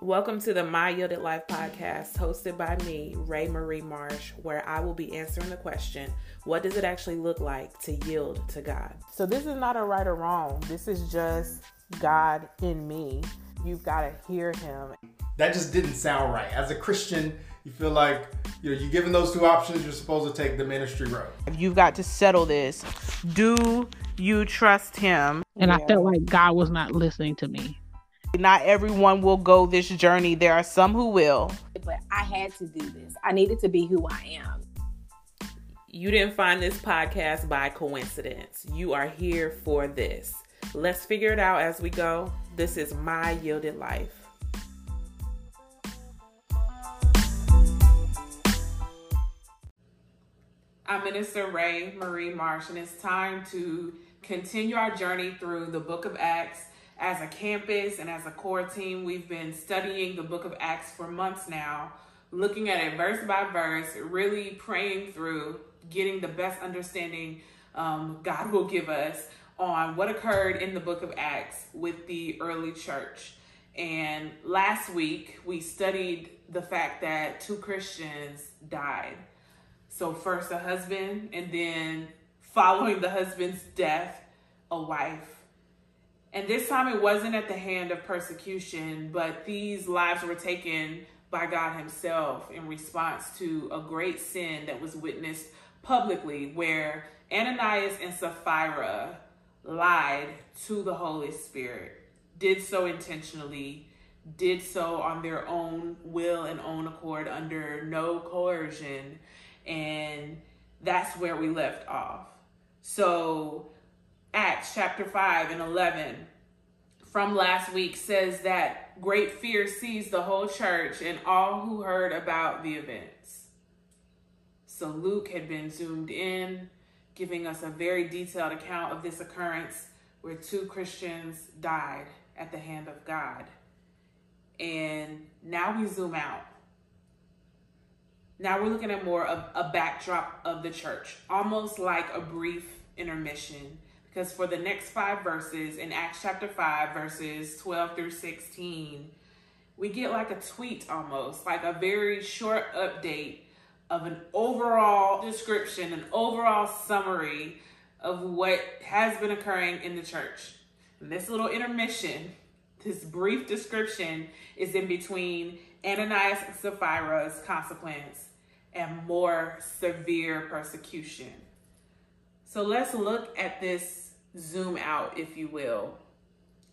Welcome to the My Yielded Life podcast, hosted by me, Ray Marie Marsh, where I will be answering the question what does it actually look like to yield to God? So, this is not a right or wrong, this is just God in me. You've got to hear Him. That just didn't sound right. As a Christian, you feel like you know, you're given those two options, you're supposed to take the ministry road. You've got to settle this. Do you trust Him? And yeah. I felt like God was not listening to me. Not everyone will go this journey. There are some who will. But I had to do this. I needed to be who I am. You didn't find this podcast by coincidence. You are here for this. Let's figure it out as we go. This is my yielded life. I'm Minister Ray Marie Marsh, and it's time to continue our journey through the book of Acts as a campus and as a core team, we've been studying the book of Acts for months now, looking at it verse by verse, really praying through, getting the best understanding um, God will give us on what occurred in the book of Acts with the early church. And last week, we studied the fact that two Christians died. So, first a husband, and then following the husband's death, a wife. And this time it wasn't at the hand of persecution, but these lives were taken by God Himself in response to a great sin that was witnessed publicly, where Ananias and Sapphira lied to the Holy Spirit, did so intentionally, did so on their own will and own accord under no coercion. And that's where we left off. So, Acts chapter 5 and 11 from last week says that great fear seized the whole church and all who heard about the events. So Luke had been zoomed in, giving us a very detailed account of this occurrence where two Christians died at the hand of God. And now we zoom out. Now we're looking at more of a backdrop of the church, almost like a brief intermission because for the next five verses in Acts chapter 5, verses 12 through 16, we get like a tweet almost, like a very short update of an overall description, an overall summary of what has been occurring in the church. And this little intermission, this brief description, is in between Ananias and Sapphira's consequence and more severe persecution. So let's look at this zoom out, if you will.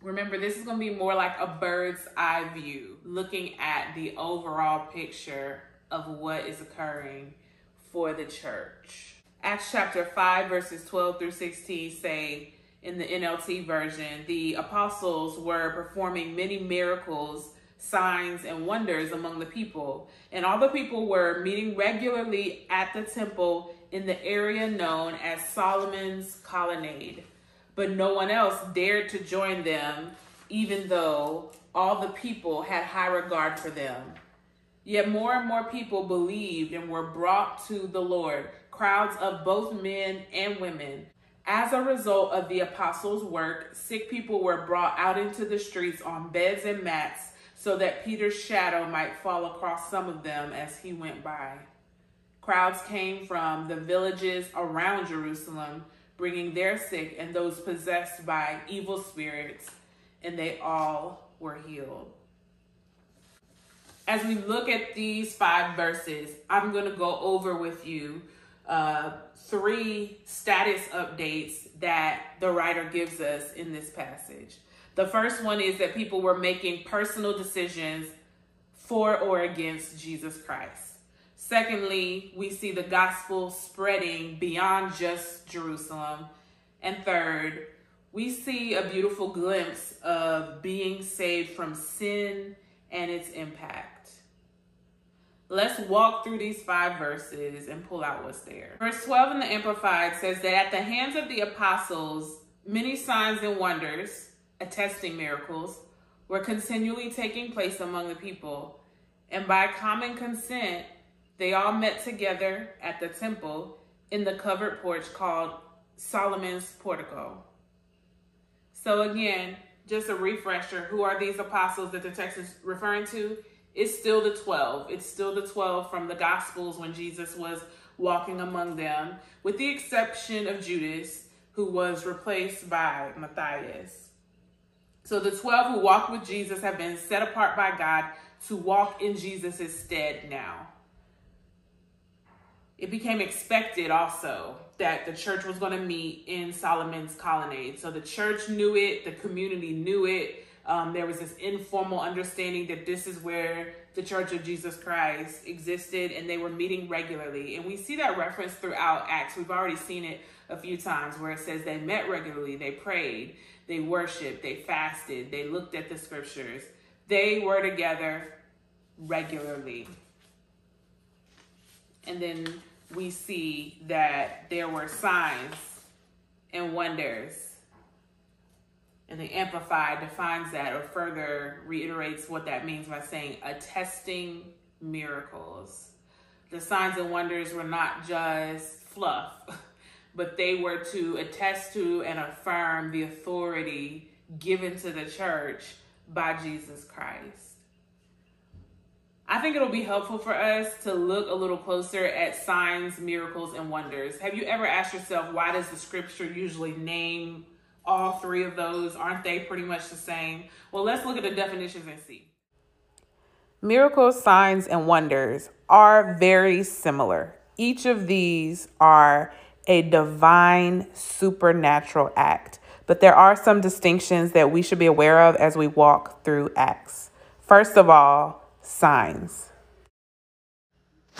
Remember, this is going to be more like a bird's eye view, looking at the overall picture of what is occurring for the church. Acts chapter 5, verses 12 through 16 say in the NLT version, the apostles were performing many miracles, signs, and wonders among the people. And all the people were meeting regularly at the temple in the area known as Solomon's Colonnade but no one else dared to join them, even though all the people had high regard for them. Yet more and more people believed and were brought to the Lord, crowds of both men and women. As a result of the apostles' work, sick people were brought out into the streets on beds and mats so that Peter's shadow might fall across some of them as he went by. Crowds came from the villages around Jerusalem bringing their sick and those possessed by evil spirits, and they all were healed. As we look at these five verses, I'm going to go over with you uh, three status updates that the writer gives us in this passage. The first one is that people were making personal decisions for or against Jesus Christ. Secondly, we see the gospel spreading beyond just Jerusalem. And third, we see a beautiful glimpse of being saved from sin and its impact. Let's walk through these five verses and pull out what's there. Verse 12 in the Amplified says that at the hands of the apostles, many signs and wonders, attesting miracles, were continually taking place among the people. And by common consent, they all met together at the temple in the covered porch called Solomon's Portico. So again, just a refresher who are these apostles that the text is referring to? It's still the 12. It's still the 12 from the Gospels when Jesus was walking among them, with the exception of Judas, who was replaced by Matthias. So the 12 who walked with Jesus have been set apart by God to walk in Jesus' stead now. It became expected also that the church was going to meet in Solomon's colonnade. So the church knew it, the community knew it. Um, there was this informal understanding that this is where the Church of Jesus Christ existed and they were meeting regularly. And we see that reference throughout Acts. We've already seen it a few times where it says they met regularly, they prayed, they worshiped, they fasted, they looked at the scriptures. They were together regularly. And then we see that there were signs and wonders. And the Amplified defines that or further reiterates what that means by saying attesting miracles. The signs and wonders were not just fluff, but they were to attest to and affirm the authority given to the church by Jesus Christ. I think it'll be helpful for us to look a little closer at signs, miracles, and wonders. Have you ever asked yourself why does the scripture usually name all three of those? Aren't they pretty much the same? Well, let's look at the definitions and see. Miracles, signs, and wonders are very similar. Each of these are a divine supernatural act, but there are some distinctions that we should be aware of as we walk through Acts. First of all, signs.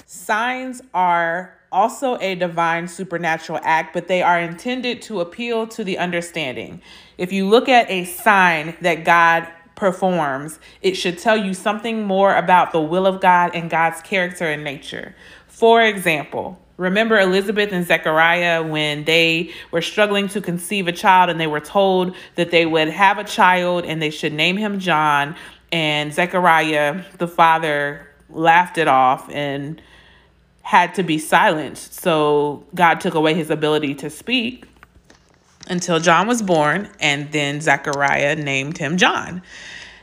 Signs are also a divine supernatural act, but they are intended to appeal to the understanding. If you look at a sign that God performs, it should tell you something more about the will of God and God's character and nature. For example, remember Elizabeth and Zechariah when they were struggling to conceive a child and they were told that they would have a child and they should name him John and Zechariah, the father, laughed it off and had to be silenced. So God took away his ability to speak until John was born, and then Zechariah named him John.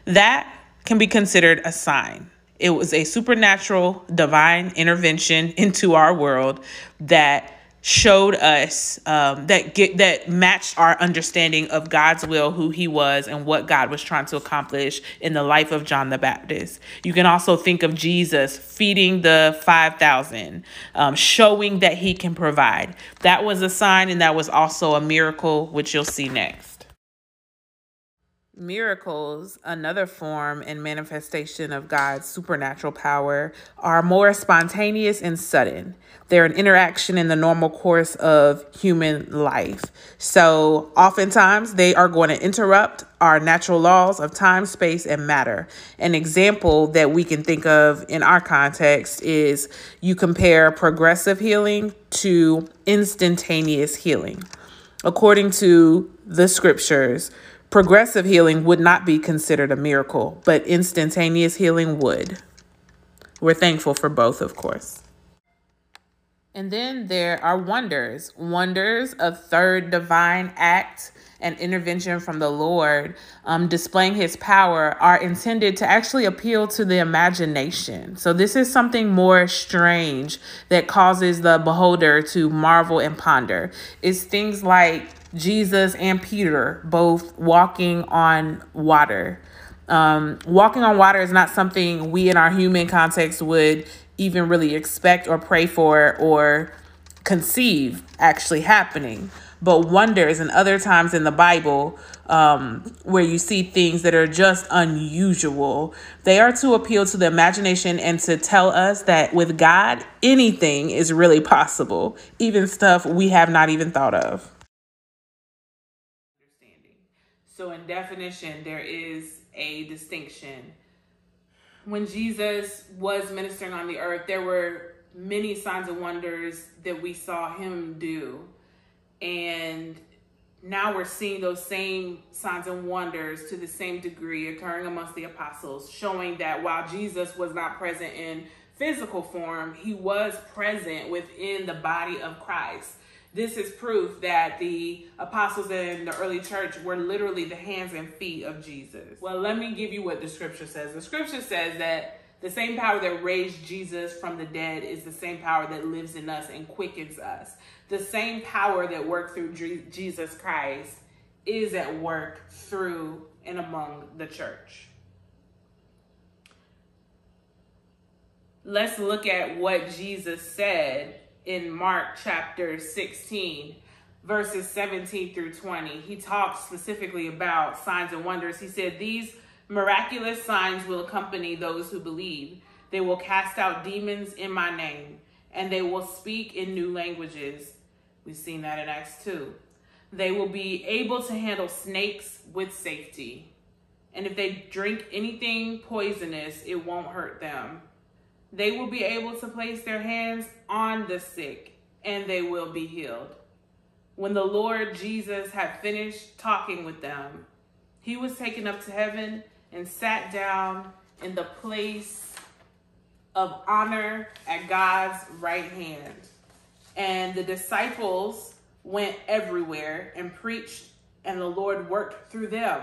That can be considered a sign. It was a supernatural divine intervention into our world that showed us um, that get that matched our understanding of God's will, who He was, and what God was trying to accomplish in the life of John the Baptist. You can also think of Jesus feeding the five thousand, um, showing that He can provide. That was a sign, and that was also a miracle, which you'll see next. Miracles, another form and manifestation of God's supernatural power, are more spontaneous and sudden. They're an interaction in the normal course of human life. So, oftentimes, they are going to interrupt our natural laws of time, space, and matter. An example that we can think of in our context is you compare progressive healing to instantaneous healing. According to the scriptures, Progressive healing would not be considered a miracle, but instantaneous healing would. We're thankful for both, of course. And then there are wonders, wonders of third divine act and intervention from the Lord, um, displaying his power, are intended to actually appeal to the imagination. So, this is something more strange that causes the beholder to marvel and ponder. It's things like Jesus and Peter both walking on water. Um, walking on water is not something we in our human context would even really expect or pray for or conceive actually happening. But wonders and other times in the Bible um, where you see things that are just unusual, they are to appeal to the imagination and to tell us that with God, anything is really possible, even stuff we have not even thought of. So, in definition, there is a distinction. When Jesus was ministering on the earth, there were many signs and wonders that we saw him do. And now we're seeing those same signs and wonders to the same degree occurring amongst the apostles, showing that while Jesus was not present in physical form, he was present within the body of Christ this is proof that the apostles in the early church were literally the hands and feet of Jesus. Well, let me give you what the scripture says. The scripture says that the same power that raised Jesus from the dead is the same power that lives in us and quickens us. The same power that worked through Jesus Christ is at work through and among the church. Let's look at what Jesus said in Mark chapter 16, verses 17 through 20. He talks specifically about signs and wonders. He said, These miraculous signs will accompany those who believe. They will cast out demons in my name, and they will speak in new languages. We've seen that in Acts 2. They will be able to handle snakes with safety. And if they drink anything poisonous, it won't hurt them. They will be able to place their hands on the sick and they will be healed. When the Lord Jesus had finished talking with them, he was taken up to heaven and sat down in the place of honor at God's right hand. And the disciples went everywhere and preached, and the Lord worked through them,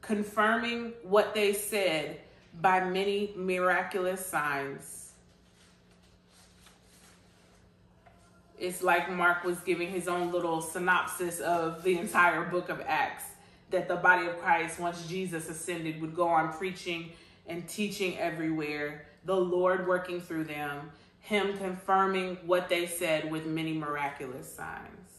confirming what they said by many miraculous signs. It's like Mark was giving his own little synopsis of the entire book of Acts that the body of Christ, once Jesus ascended, would go on preaching and teaching everywhere, the Lord working through them, Him confirming what they said with many miraculous signs.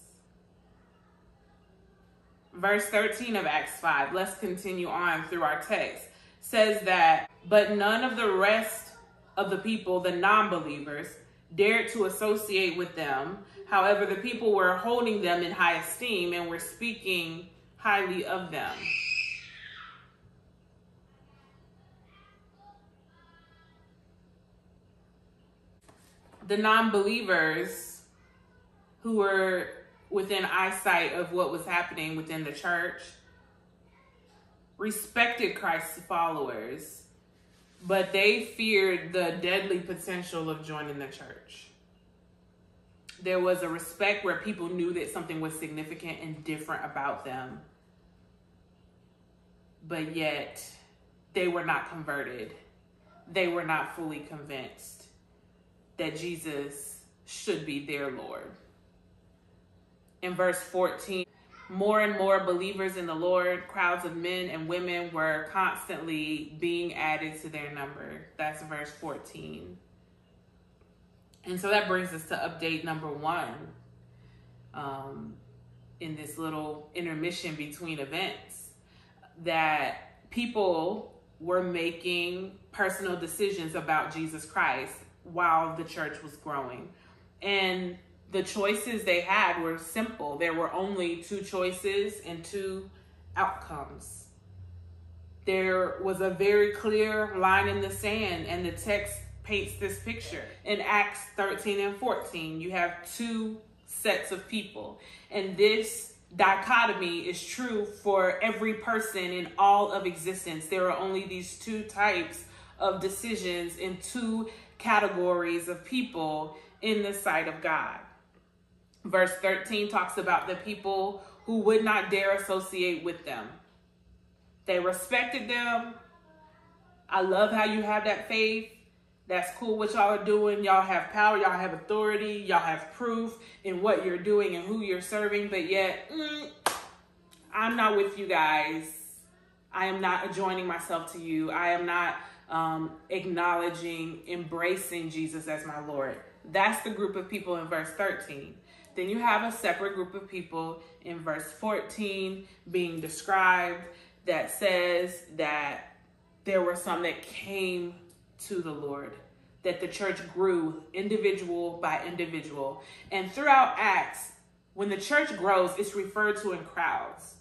Verse 13 of Acts 5, let's continue on through our text, says that, but none of the rest of the people, the non believers, dared to associate with them. However, the people were holding them in high esteem and were speaking highly of them. The non believers who were within eyesight of what was happening within the church respected Christ's followers, but they feared the deadly potential of joining the church there was a respect where people knew that something was significant and different about them but yet they were not converted. They were not fully convinced that Jesus should be their Lord. In verse 14, more and more believers in the Lord, crowds of men and women were constantly being added to their number. That's verse 14. And so that brings us to update number one um, in this little intermission between events that people were making personal decisions about Jesus Christ while the church was growing. And the choices they had were simple. There were only two choices and two outcomes. There was a very clear line in the sand, and the text paints this picture. In Acts 13 and 14, you have two sets of people, and this dichotomy is true for every person in all of existence. There are only these two types of decisions in two categories of people in the sight of God. Verse 13 talks about the people who would not dare associate with them. They respected them. I love how you have that faith. That's cool what y'all are doing. Y'all have power, y'all have authority, y'all have proof in what you're doing and who you're serving, but yet, mm, I'm not with you guys. I am not adjoining myself to you. I am not um, acknowledging, embracing Jesus as my Lord. That's the group of people in verse 13. Then you have a separate group of people in verse 14 being described that says that there were some that came to the Lord, that the church grew individual by individual. And throughout Acts, when the church grows, it's referred to in crowds.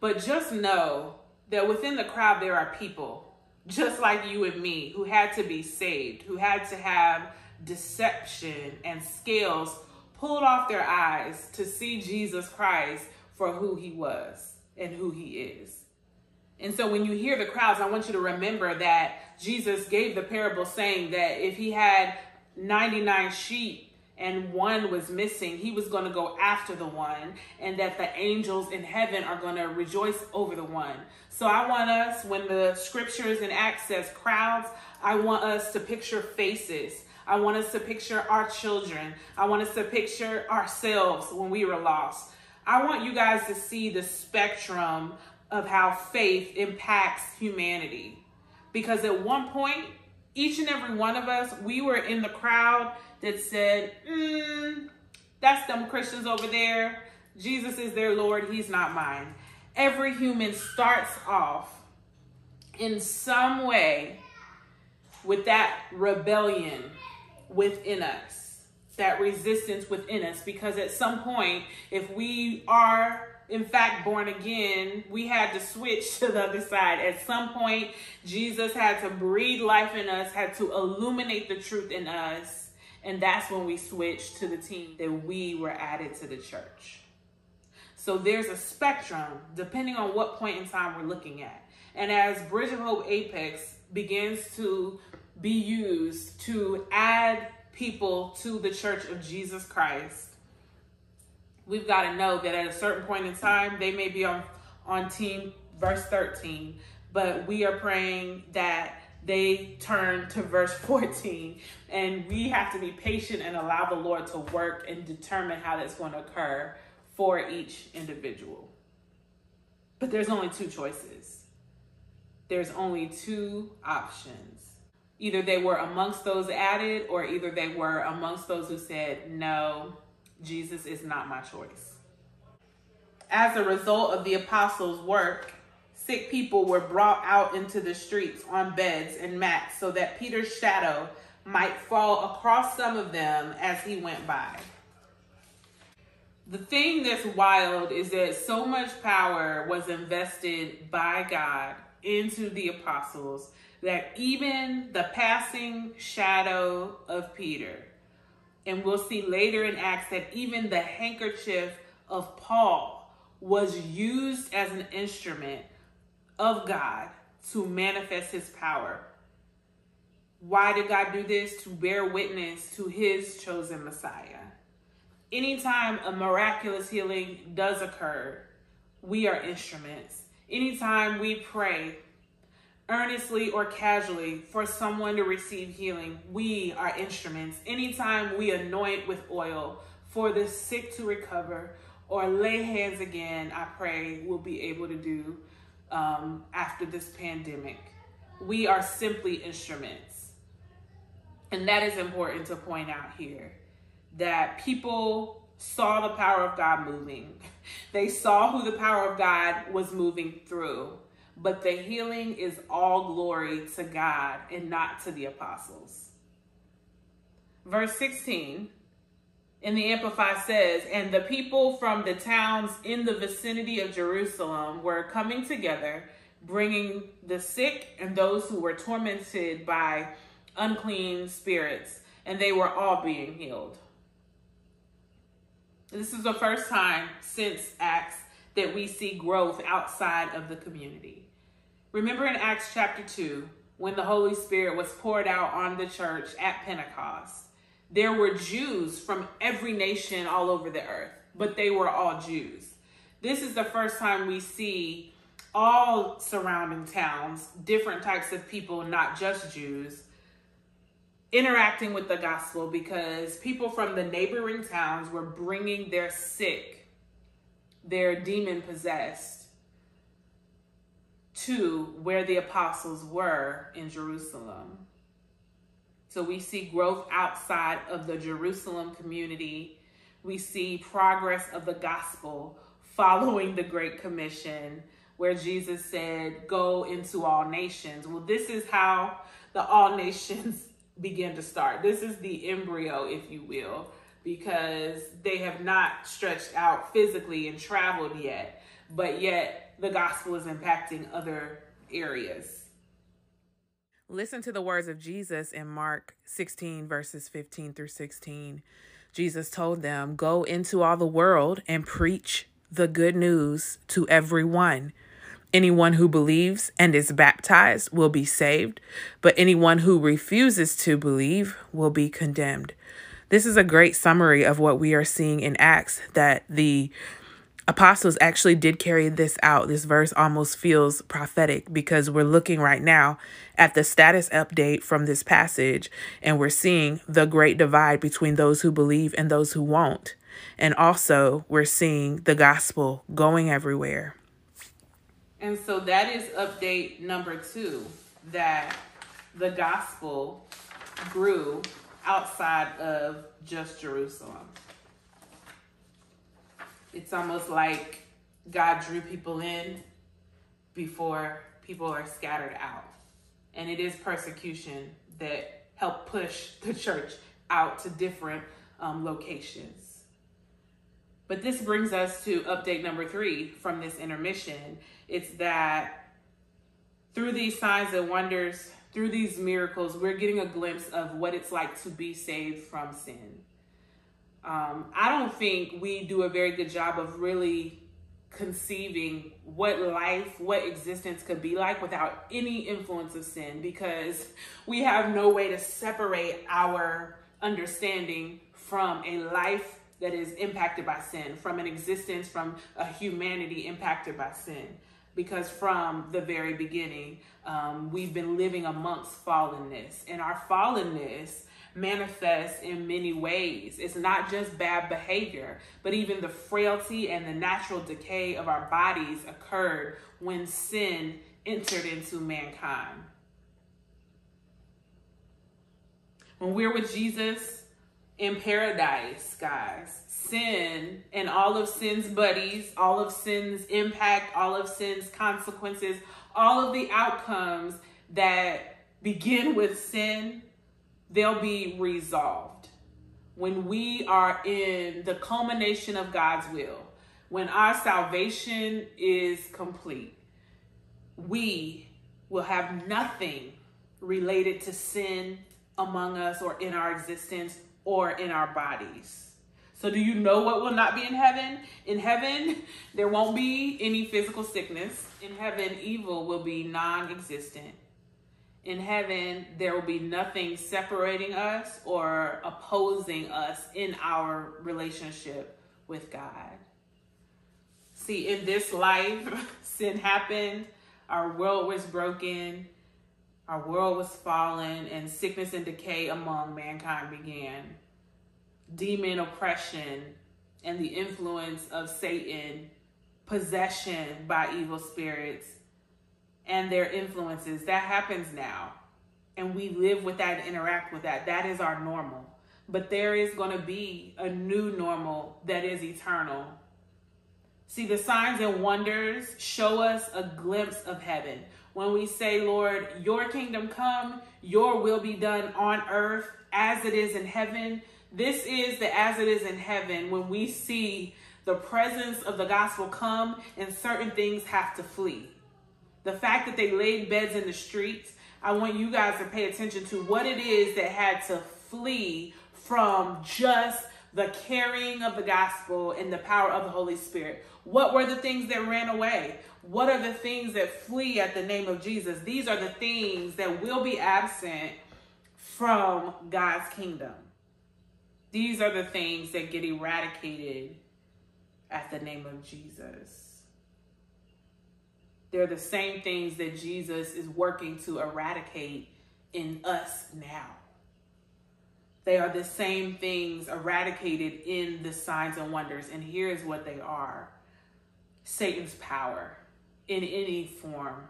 But just know that within the crowd, there are people just like you and me who had to be saved, who had to have deception and scales pulled off their eyes to see Jesus Christ for who he was and who he is. And so when you hear the crowds, I want you to remember that Jesus gave the parable saying that if he had 99 sheep and one was missing, he was going to go after the one, and that the angels in heaven are going to rejoice over the one. So I want us, when the scriptures in Acts says crowds, I want us to picture faces. I want us to picture our children. I want us to picture ourselves when we were lost. I want you guys to see the spectrum of how faith impacts humanity. Because at one point, each and every one of us, we were in the crowd that said, mm, that's them Christians over there. Jesus is their Lord, He's not mine. Every human starts off in some way with that rebellion within us, that resistance within us. Because at some point, if we are in fact born again, we had to switch to the other side. At some point, Jesus had to breathe life in us, had to illuminate the truth in us. And that's when we switched to the team that we were added to the church. So there's a spectrum depending on what point in time we're looking at. And as Bridge of Hope Apex begins to be used to add people to the church of Jesus Christ, we've got to know that at a certain point in time, they may be on, on team verse 13, but we are praying that they turn to verse 14 and we have to be patient and allow the Lord to work and determine how that's going to occur for each individual. But there's only two choices. There's only two options. Either they were amongst those added, or either they were amongst those who said, No, Jesus is not my choice. As a result of the apostles' work, sick people were brought out into the streets on beds and mats so that Peter's shadow might fall across some of them as he went by. The thing that's wild is that so much power was invested by God into the apostles that even the passing shadow of Peter and we'll see later in Acts that even the handkerchief of Paul was used as an instrument of God to manifest his power. Why did God do this? To bear witness to his chosen Messiah. Anytime a miraculous healing does occur, we are instruments. Anytime we pray earnestly or casually for someone to receive healing, we are instruments. Anytime we anoint with oil for the sick to recover or lay hands again, I pray we'll be able to do um, after this pandemic. We are simply instruments. And that is important to point out here that people saw the power of God moving. They saw who the power of God was moving through but the healing is all glory to God and not to the apostles. Verse 16 in the Amplified says, And the people from the towns in the vicinity of Jerusalem were coming together, bringing the sick and those who were tormented by unclean spirits, and they were all being healed. This is the first time since Acts that we see growth outside of the community. Remember in Acts chapter 2, when the Holy Spirit was poured out on the church at Pentecost, there were Jews from every nation all over the earth, but they were all Jews. This is the first time we see all surrounding towns, different types of people, not just Jews, interacting with the gospel because people from the neighboring towns were bringing their sick they're demon possessed to where the apostles were in Jerusalem. So we see growth outside of the Jerusalem community. We see progress of the gospel following the Great Commission, where Jesus said, Go into all nations. Well, this is how the all nations begin to start. This is the embryo, if you will, because they have not stretched out physically and traveled yet, but yet the gospel is impacting other areas. Listen to the words of Jesus in Mark 16, verses 15 through 16. Jesus told them, Go into all the world and preach the good news to everyone. Anyone who believes and is baptized will be saved, but anyone who refuses to believe will be condemned. This is a great summary of what we are seeing in Acts that the apostles actually did carry this out. This verse almost feels prophetic because we're looking right now at the status update from this passage and we're seeing the great divide between those who believe and those who won't. And also, we're seeing the gospel going everywhere. And so that is update number two that the gospel grew outside of just Jerusalem. It's almost like God drew people in before people are scattered out. And it is persecution that helped push the church out to different um, locations. But this brings us to update number three from this intermission. It's that through these signs and wonders, through these miracles, we're getting a glimpse of what it's like to be saved from sin. Um, I don't think we do a very good job of really conceiving what life, what existence could be like without any influence of sin because we have no way to separate our understanding from a life that is impacted by sin, from an existence, from a humanity impacted by sin. Because from the very beginning, um, we've been living amongst fallenness. And our fallenness manifests in many ways. It's not just bad behavior, but even the frailty and the natural decay of our bodies occurred when sin entered into mankind. When we're with Jesus, in paradise, guys. Sin and all of sin's buddies, all of sin's impact, all of sin's consequences, all of the outcomes that begin with sin, they'll be resolved. When we are in the culmination of God's will, when our salvation is complete, we will have nothing related to sin among us or in our existence or in our bodies. So, do you know what will not be in heaven? In heaven, there won't be any physical sickness. In heaven, evil will be non existent. In heaven, there will be nothing separating us or opposing us in our relationship with God. See, in this life, sin happened, our world was broken, our world was fallen, and sickness and decay among mankind began demon oppression and the influence of Satan, possession by evil spirits, and their influences. That happens now. And we live with that and interact with that. That is our normal. But there is going to be a new normal that is eternal. See, the signs and wonders show us a glimpse of heaven. When we say, Lord, your kingdom come, your will be done on earth as it is in heaven, this is the as it is in heaven when we see the presence of the gospel come and certain things have to flee. The fact that they laid beds in the streets, I want you guys to pay attention to what it is that had to flee from just the carrying of the gospel and the power of the Holy Spirit. What were the things that ran away? What are the things that flee at the name of Jesus? These are the things that will be absent from God's kingdom. These are the things that get eradicated at the name of Jesus. They're the same things that Jesus is working to eradicate in us now. They are the same things eradicated in the signs and wonders. And here's what they are Satan's power in any form,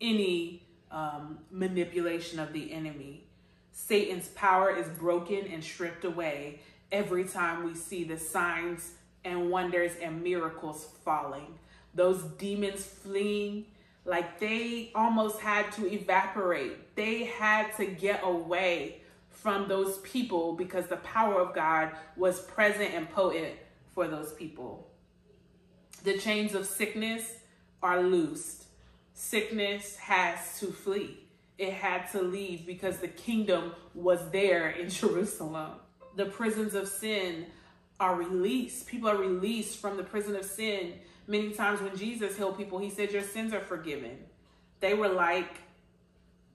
any um, manipulation of the enemy, Satan's power is broken and stripped away every time we see the signs and wonders and miracles falling. Those demons fleeing, like they almost had to evaporate. They had to get away from those people because the power of God was present and potent for those people. The chains of sickness are loosed. Sickness has to flee it had to leave because the kingdom was there in Jerusalem. The prisons of sin are released. People are released from the prison of sin. Many times when Jesus healed people, he said, Your sins are forgiven. They were like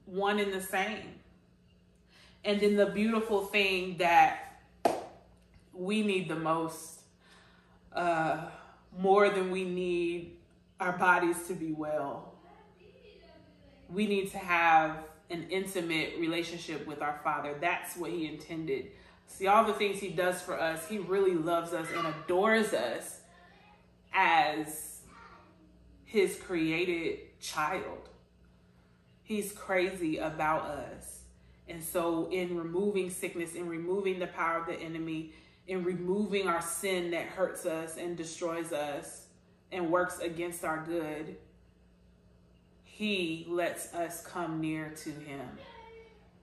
one and the same. And then the beautiful thing that we need the most, uh, more than we need our bodies to be well. We need to have an intimate relationship with our Father. That's what He intended. See, all the things He does for us, He really loves us and adores us as His created child. He's crazy about us. And so, in removing sickness, in removing the power of the enemy, in removing our sin that hurts us and destroys us and works against our good, He lets us come near to Him.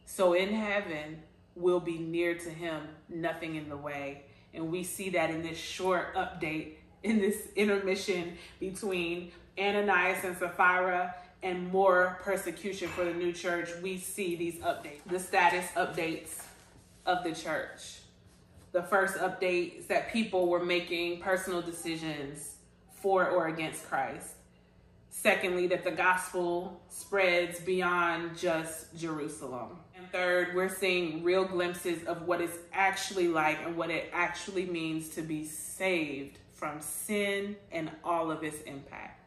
So, in heaven, we'll be near to Him, nothing in the way. And we see that in this short update, in this intermission between Ananias and Sapphira and more persecution for the new church, we see these updates, the status updates of the church. The first update is that people were making personal decisions for or against Christ. Secondly, that the gospel spreads beyond just Jerusalem. And third, we're seeing real glimpses of what it's actually like and what it actually means to be saved from sin and all of its impact.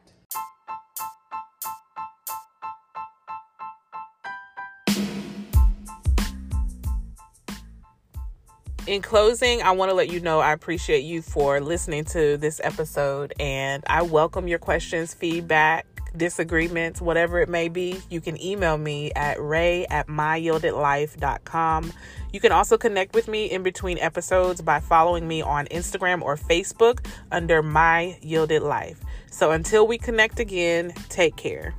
In closing, I want to let you know I appreciate you for listening to this episode and I welcome your questions, feedback, disagreements, whatever it may be. You can email me at ray at myyieldedlife.com. You can also connect with me in between episodes by following me on Instagram or Facebook under My Yielded Life. So until we connect again, take care.